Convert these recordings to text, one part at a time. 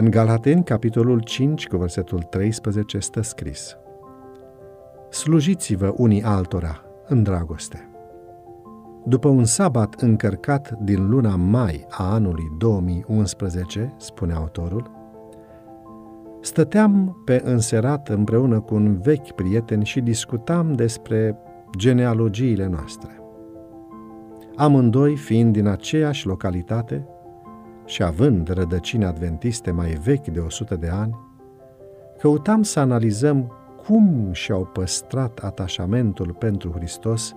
În Galateni, capitolul 5, cu versetul 13, stă scris Slujiți-vă unii altora în dragoste. După un sabat încărcat din luna mai a anului 2011, spune autorul, stăteam pe înserat împreună cu un vechi prieten și discutam despre genealogiile noastre. Amândoi fiind din aceeași localitate și având rădăcini adventiste mai vechi de 100 de ani, căutam să analizăm cum și-au păstrat atașamentul pentru Hristos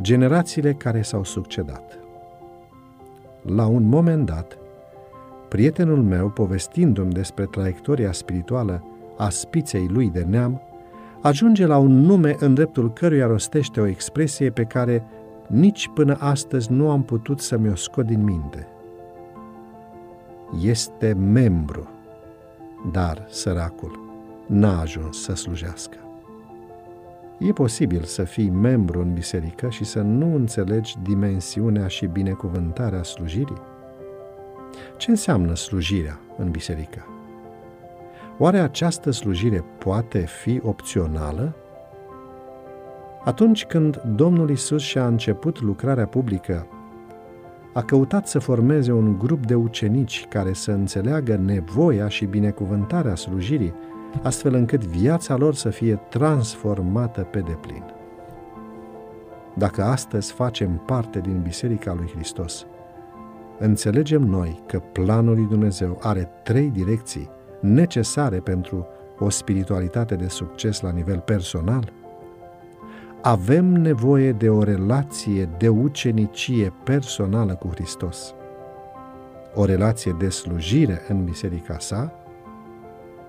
generațiile care s-au succedat. La un moment dat, prietenul meu, povestindu-mi despre traiectoria spirituală a spiței lui de neam, ajunge la un nume în dreptul căruia rostește o expresie pe care nici până astăzi nu am putut să mi-o scot din minte. Este membru, dar săracul n-a ajuns să slujească. E posibil să fii membru în biserică și să nu înțelegi dimensiunea și binecuvântarea slujirii? Ce înseamnă slujirea în biserică? Oare această slujire poate fi opțională? Atunci când Domnul Isus și-a început lucrarea publică, a căutat să formeze un grup de ucenici care să înțeleagă nevoia și binecuvântarea slujirii astfel încât viața lor să fie transformată pe deplin. Dacă astăzi facem parte din Biserica lui Hristos, înțelegem noi că planul lui Dumnezeu are trei direcții necesare pentru o spiritualitate de succes la nivel personal, avem nevoie de o relație de ucenicie personală cu Hristos, o relație de slujire în biserica sa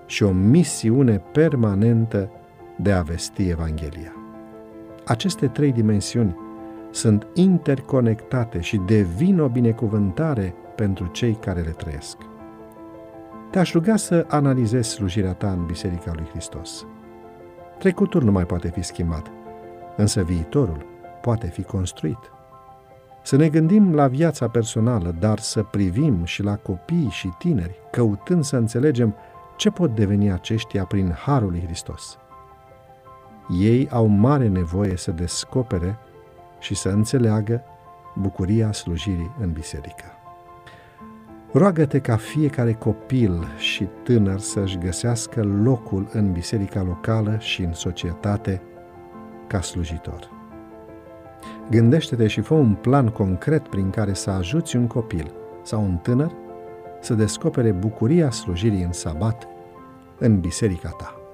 și o misiune permanentă de a vesti Evanghelia. Aceste trei dimensiuni sunt interconectate și devin o binecuvântare pentru cei care le trăiesc. Te-aș ruga să analizezi slujirea ta în Biserica lui Hristos. Trecutul nu mai poate fi schimbat, însă viitorul poate fi construit. Să ne gândim la viața personală, dar să privim și la copii și tineri, căutând să înțelegem ce pot deveni aceștia prin Harul lui Hristos? Ei au mare nevoie să descopere și să înțeleagă bucuria slujirii în biserică. Roagă-te ca fiecare copil și tânăr să-și găsească locul în biserica locală și în societate ca slujitor. Gândește-te și fă un plan concret prin care să ajuți un copil sau un tânăr să descopere bucuria slujirii în sabat în biserica ta.